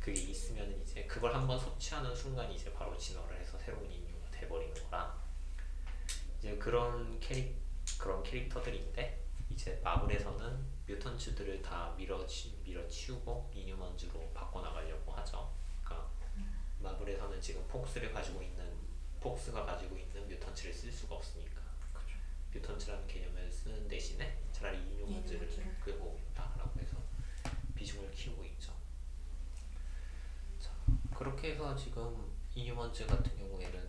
그게 있으면 이제 그걸 한번 섭취하는 순간 이제 바로 진화를 해서 새로운 인류가 돼버리는 거라 이제 그런 캐릭 그런 캐릭터들인데 이제 마블에서는 뮤턴츠들을 다 밀어치, 밀어치우고 이뉴먼즈로 바꿔나가려고 하죠. 그러니까 마블에서는 지금 폭스를 가지고 있는 폭스가 가지고 있는 뮤턴츠를 쓸 수가 없으니까. 뮤턴츠라는 개념을 쓰는 대신에 차라리 이뉴먼즈를. 끌고 오겠다라고 해서 비중을 키우고 있죠. 자, 그렇게 해서 지금 인휴먼즈 같은 경우에는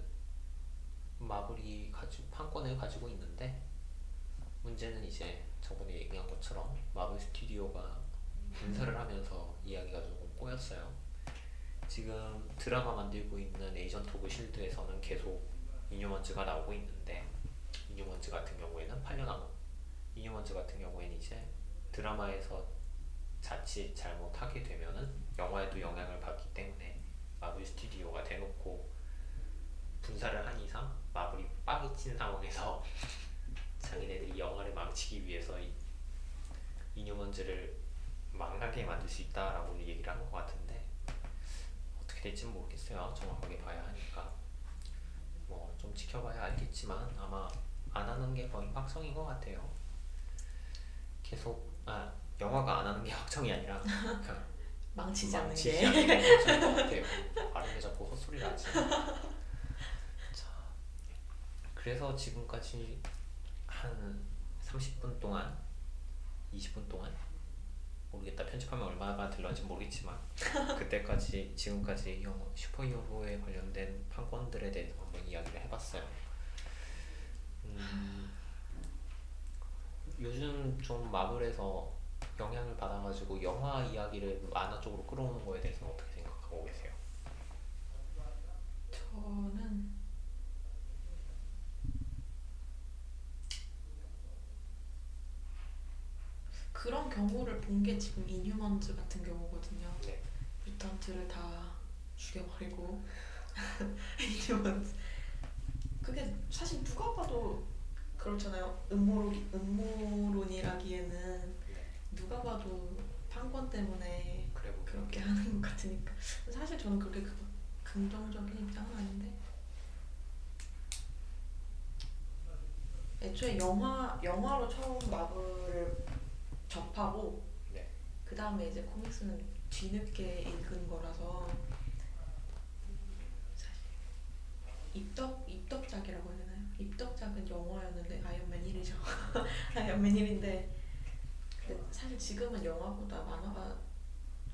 마블이 가지고 판권을 가지고 있는데 문제는 이제 저번에 얘기한 것처럼 마블 스튜디오가 분사를 하면서 이야기가 조금 꼬였어요. 지금 드라마 만들고 있는 에이전트 오브 실드에서는 계속 인휴먼즈가 나오고 있는데 이뉴먼즈 같은 경우에는 8년 안 이뉴먼즈 같은 경우에는 이제 드라마에서 자칫 잘못하게 되면은 영화에도 영향을 받기 때문에 마블 스튜디오가 대놓고 분사를 한 이상 마블이 빵이 친 상황에서 장인애들이 영화를 망치기 위해서 이 이뉴먼즈를 망하게 만들 수 있다라고 얘기를 한 것 같은데 어떻게 될지는 모르겠어요. 정확하게 봐야 하니까 뭐 좀 지켜봐야 알겠지만 아마 안 하는 게 거의 확정인 것 같아요. 계속 아 영화가 안 하는 게 확정이 아니라 그냥 망치지 않는 게. 않는 게 확정인 것 같아요. 발음에 자꾸 헛소리를 하지. 자, 그래서 지금까지 한 30분 동안, 20분 동안 모르겠다. 편집하면 얼마가 들런지 모르겠지만 그때까지 지금까지 영화 슈퍼히어로에 관련된 판권들에 대해서 한번 이야기를 해봤어요. 음, 요즘 좀 마블에서 영향을 받아가지고 영화 이야기를 만화 쪽으로 끌어오는 거에 대해서는 어떻게 생각하고 계세요? 저는 그런 경우를 본 게 지금 이뉴먼즈 같은 경우거든요. 네. 뮤턴트를 다 죽여버리고 이뉴먼즈 그게 사실 누가 봐도 그렇잖아요. 음모론 음모론이라기에는 네. 누가 봐도 판권 때문에 그래 보면 그렇게 하는 것 같으니까 사실 저는 그렇게 그, 긍정적인 입장은 아닌데 애초에 영화 영화로 처음 마블을 접하고 네. 그 다음에 이제 코믹스는 뒤늦게 읽은 거라서 사실 입덕 입덕작이라고 해야 되나요? 입덕작은 영화였는데 아이언맨 1이죠. 아이언맨 1인데 근데 사실 지금은 영화보다 만화가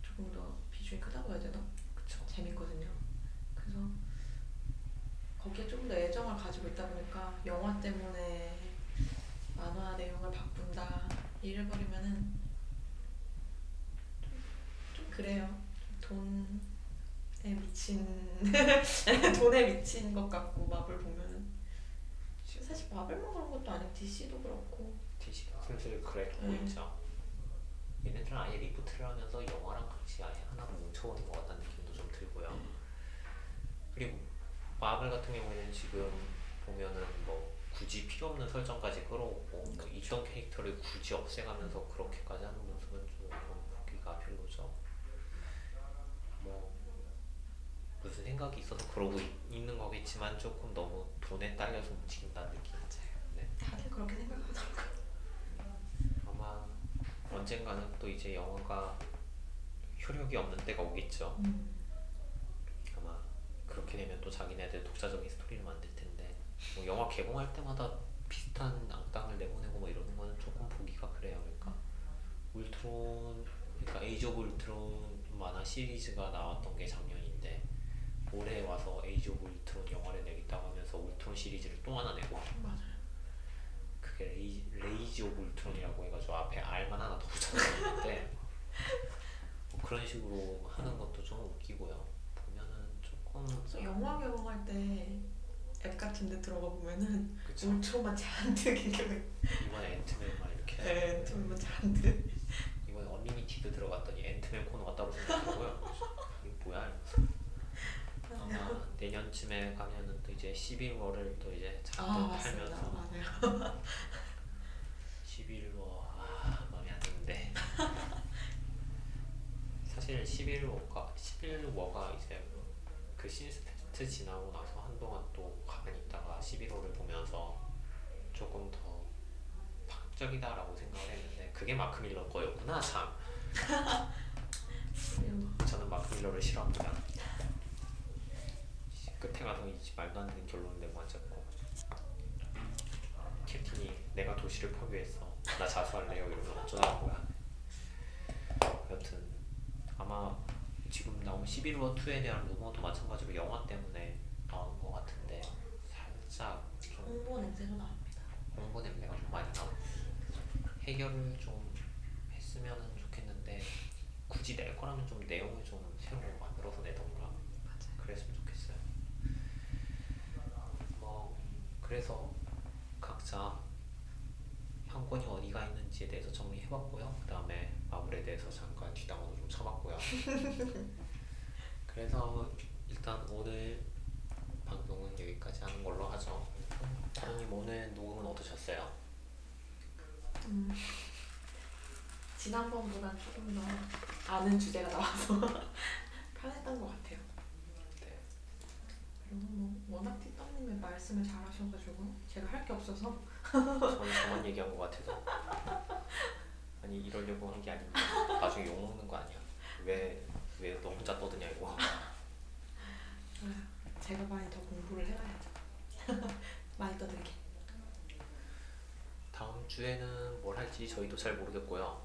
조금 더 비중이 크다고 해야 되나? 그쵸. 재밌거든요. 그래서 거기에 좀더 애정을 가지고 있다 보니까 영화 때문에 만화 내용을 바꾼다 이래버리면은 좀, 좀 그래요. 좀 돈에 미친 돈에 미친 것 같고 마블 보면은 사실 마블만 그런 것도 아니고 DC도 그렇고 DC가 슬슬 그래고 음. 있죠. 얘네들은 아예 리부트를 하면서 영화랑 같이 아예 하나로 뭉쳐오는 것 같다는 느낌도 좀 들고요. 그리고 마블 같은 경우에는 지금 보면은 뭐 굳이 필요 없는 설정까지 끌어오고 뭐 있던 캐릭터를 굳이 없애가면서 그렇게까지 하는 모습은 좀 보기가 별로죠. 뭐 무슨 생각이 있어서 그러고 있, 있는 거겠지만 조금 너무 돈에 딸려서 움직인다는 느낌. 네. 다들 그렇게 생각하더라고요. 언젠가는 또 이제 영화가 효력이 없는 때가 오겠죠. 음. 아마 그렇게 되면 또 자기네들 독자적인 스토리를 만들 텐데 뭐 영화 개봉할 때마다 비슷한 악당을 내보내고 뭐 이러는 거는 조금 보기가 그래요. 그러니까 울트론 그러니까 에이지 오브 울트론 만화 시리즈가 나왔던 게 작년인데 올해 와서 에이지 오브 울트론 영화를 내겠다고 하면서 울트론 시리즈를 또 하나 내고 맞아요. 그게 레이, 레이지 오브 울트론이라고 해가지고 앞에 R만 하나 더 붙여놨는데 뭐 그런 식으로 하는 것도 좀 웃기고요. 보면은 조금 그래서 영화 개봉할 때 앱 같은 데 들어가 보면은 그쵸 잔뜩 이렇게 이번에 앤트맨만 이렇게 네, 울트론만 잔뜩 이번에 언리미티드 들어갔더니 앤트맨 코너가 따로 생겼더라고요. 그래서 이게 뭐야? 이러면서 아마 내년쯤에 가면은 또 이제 11월을 또 이제 아 잔뜩 맞습니다. 팔면서 맞아요. 11워 아, 마음에 안 드는데 사실 11워가 11워가 이제 그 신스테트 지나고 나서 한동안 또 가만히 있다가 11월을 보면서 조금 더 파격적이다라고 생각을 했는데 그게 마크 밀러 거였구나 참. 저는 마크 밀러를 싫어합니다. 끝에 가서 이 말도 안 되는 결론을 내고 앉았고. 캡틴이 내가 도시를 파괴했어 나 자수할래요 이러면 어쩌자는 거야. 여튼 아마 지금 나온 11워 2에 대한 루머도 마찬가지로 영화 때문에 나오는 것 같은데 살짝 좀 홍보 냄새도 나옵니다. 홍보 냄새가 좀 많이 나고 해결을 좀 했으면 좋겠는데 굳이 낼 거라면 좀 내용을 좀 새로 만들어서 내던가 맞아요. 그랬으면 좋겠어요. 뭐 그래서 각자 판권이 어디가 있는지에 대해서 정리해봤고요. 그 다음에 마블에 대해서 잠깐 뒷담화도 좀 쳐봤고요. 그래서 일단 오늘 방송은 여기까지 하는 걸로 하죠. 다른님 오늘 녹음은 어떠셨어요? 음, 지난번보다 조금 더 아는 주제가 나와서 편했던 것 같아요. 네. 그리고 뭐 워낙 띠떡님의 말씀을 잘하셔가지고 제가 할 게 없어서 저는 저만 얘기한 것 같아서 아니 이러려고 한 게 아닌데 나중에 욕 먹는 거 아니야? 왜왜 너 혼자 떠드냐 이거. 제가 많이 더 공부를 해가야죠. 많이 떠들게. 다음 주에는 뭘 할지 저희도 잘 모르겠고요.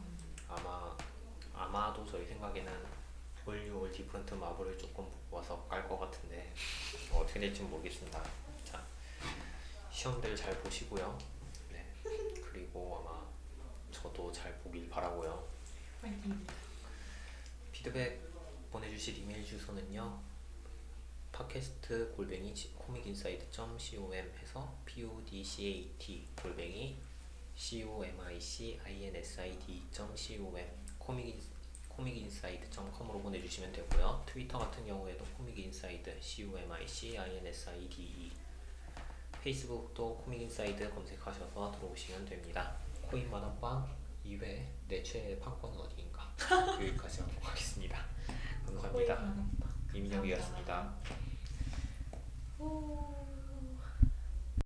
아마 아마도 저희 생각에는 올뉴올 디프런트 마블을 조금 모아서 깔 것 같은데 어떻게 될지 모르겠습니다. 자 시험들 잘 보시고요. 네 그리고 아마 저도 잘 보길 바라고요. 피드백 보내주실 이메일 주소는요. 팟캐스트 골뱅이 코믹인사이드.com 해서 podcast 골뱅이 comicinside.com 코믹인 코믹인사이드.com으로 보내주시면 되고요. 트위터 같은 경우에도 코믹인사이드 comicinside 페이스북도 코믹인사이드 검색하셔서 들어오시면 됩니다. 코인 만화방 2회 내 최애 판권은 어디인가 여기까지 하도록 하겠습니다. 감사합니다. 이민혁이었습니다. 오.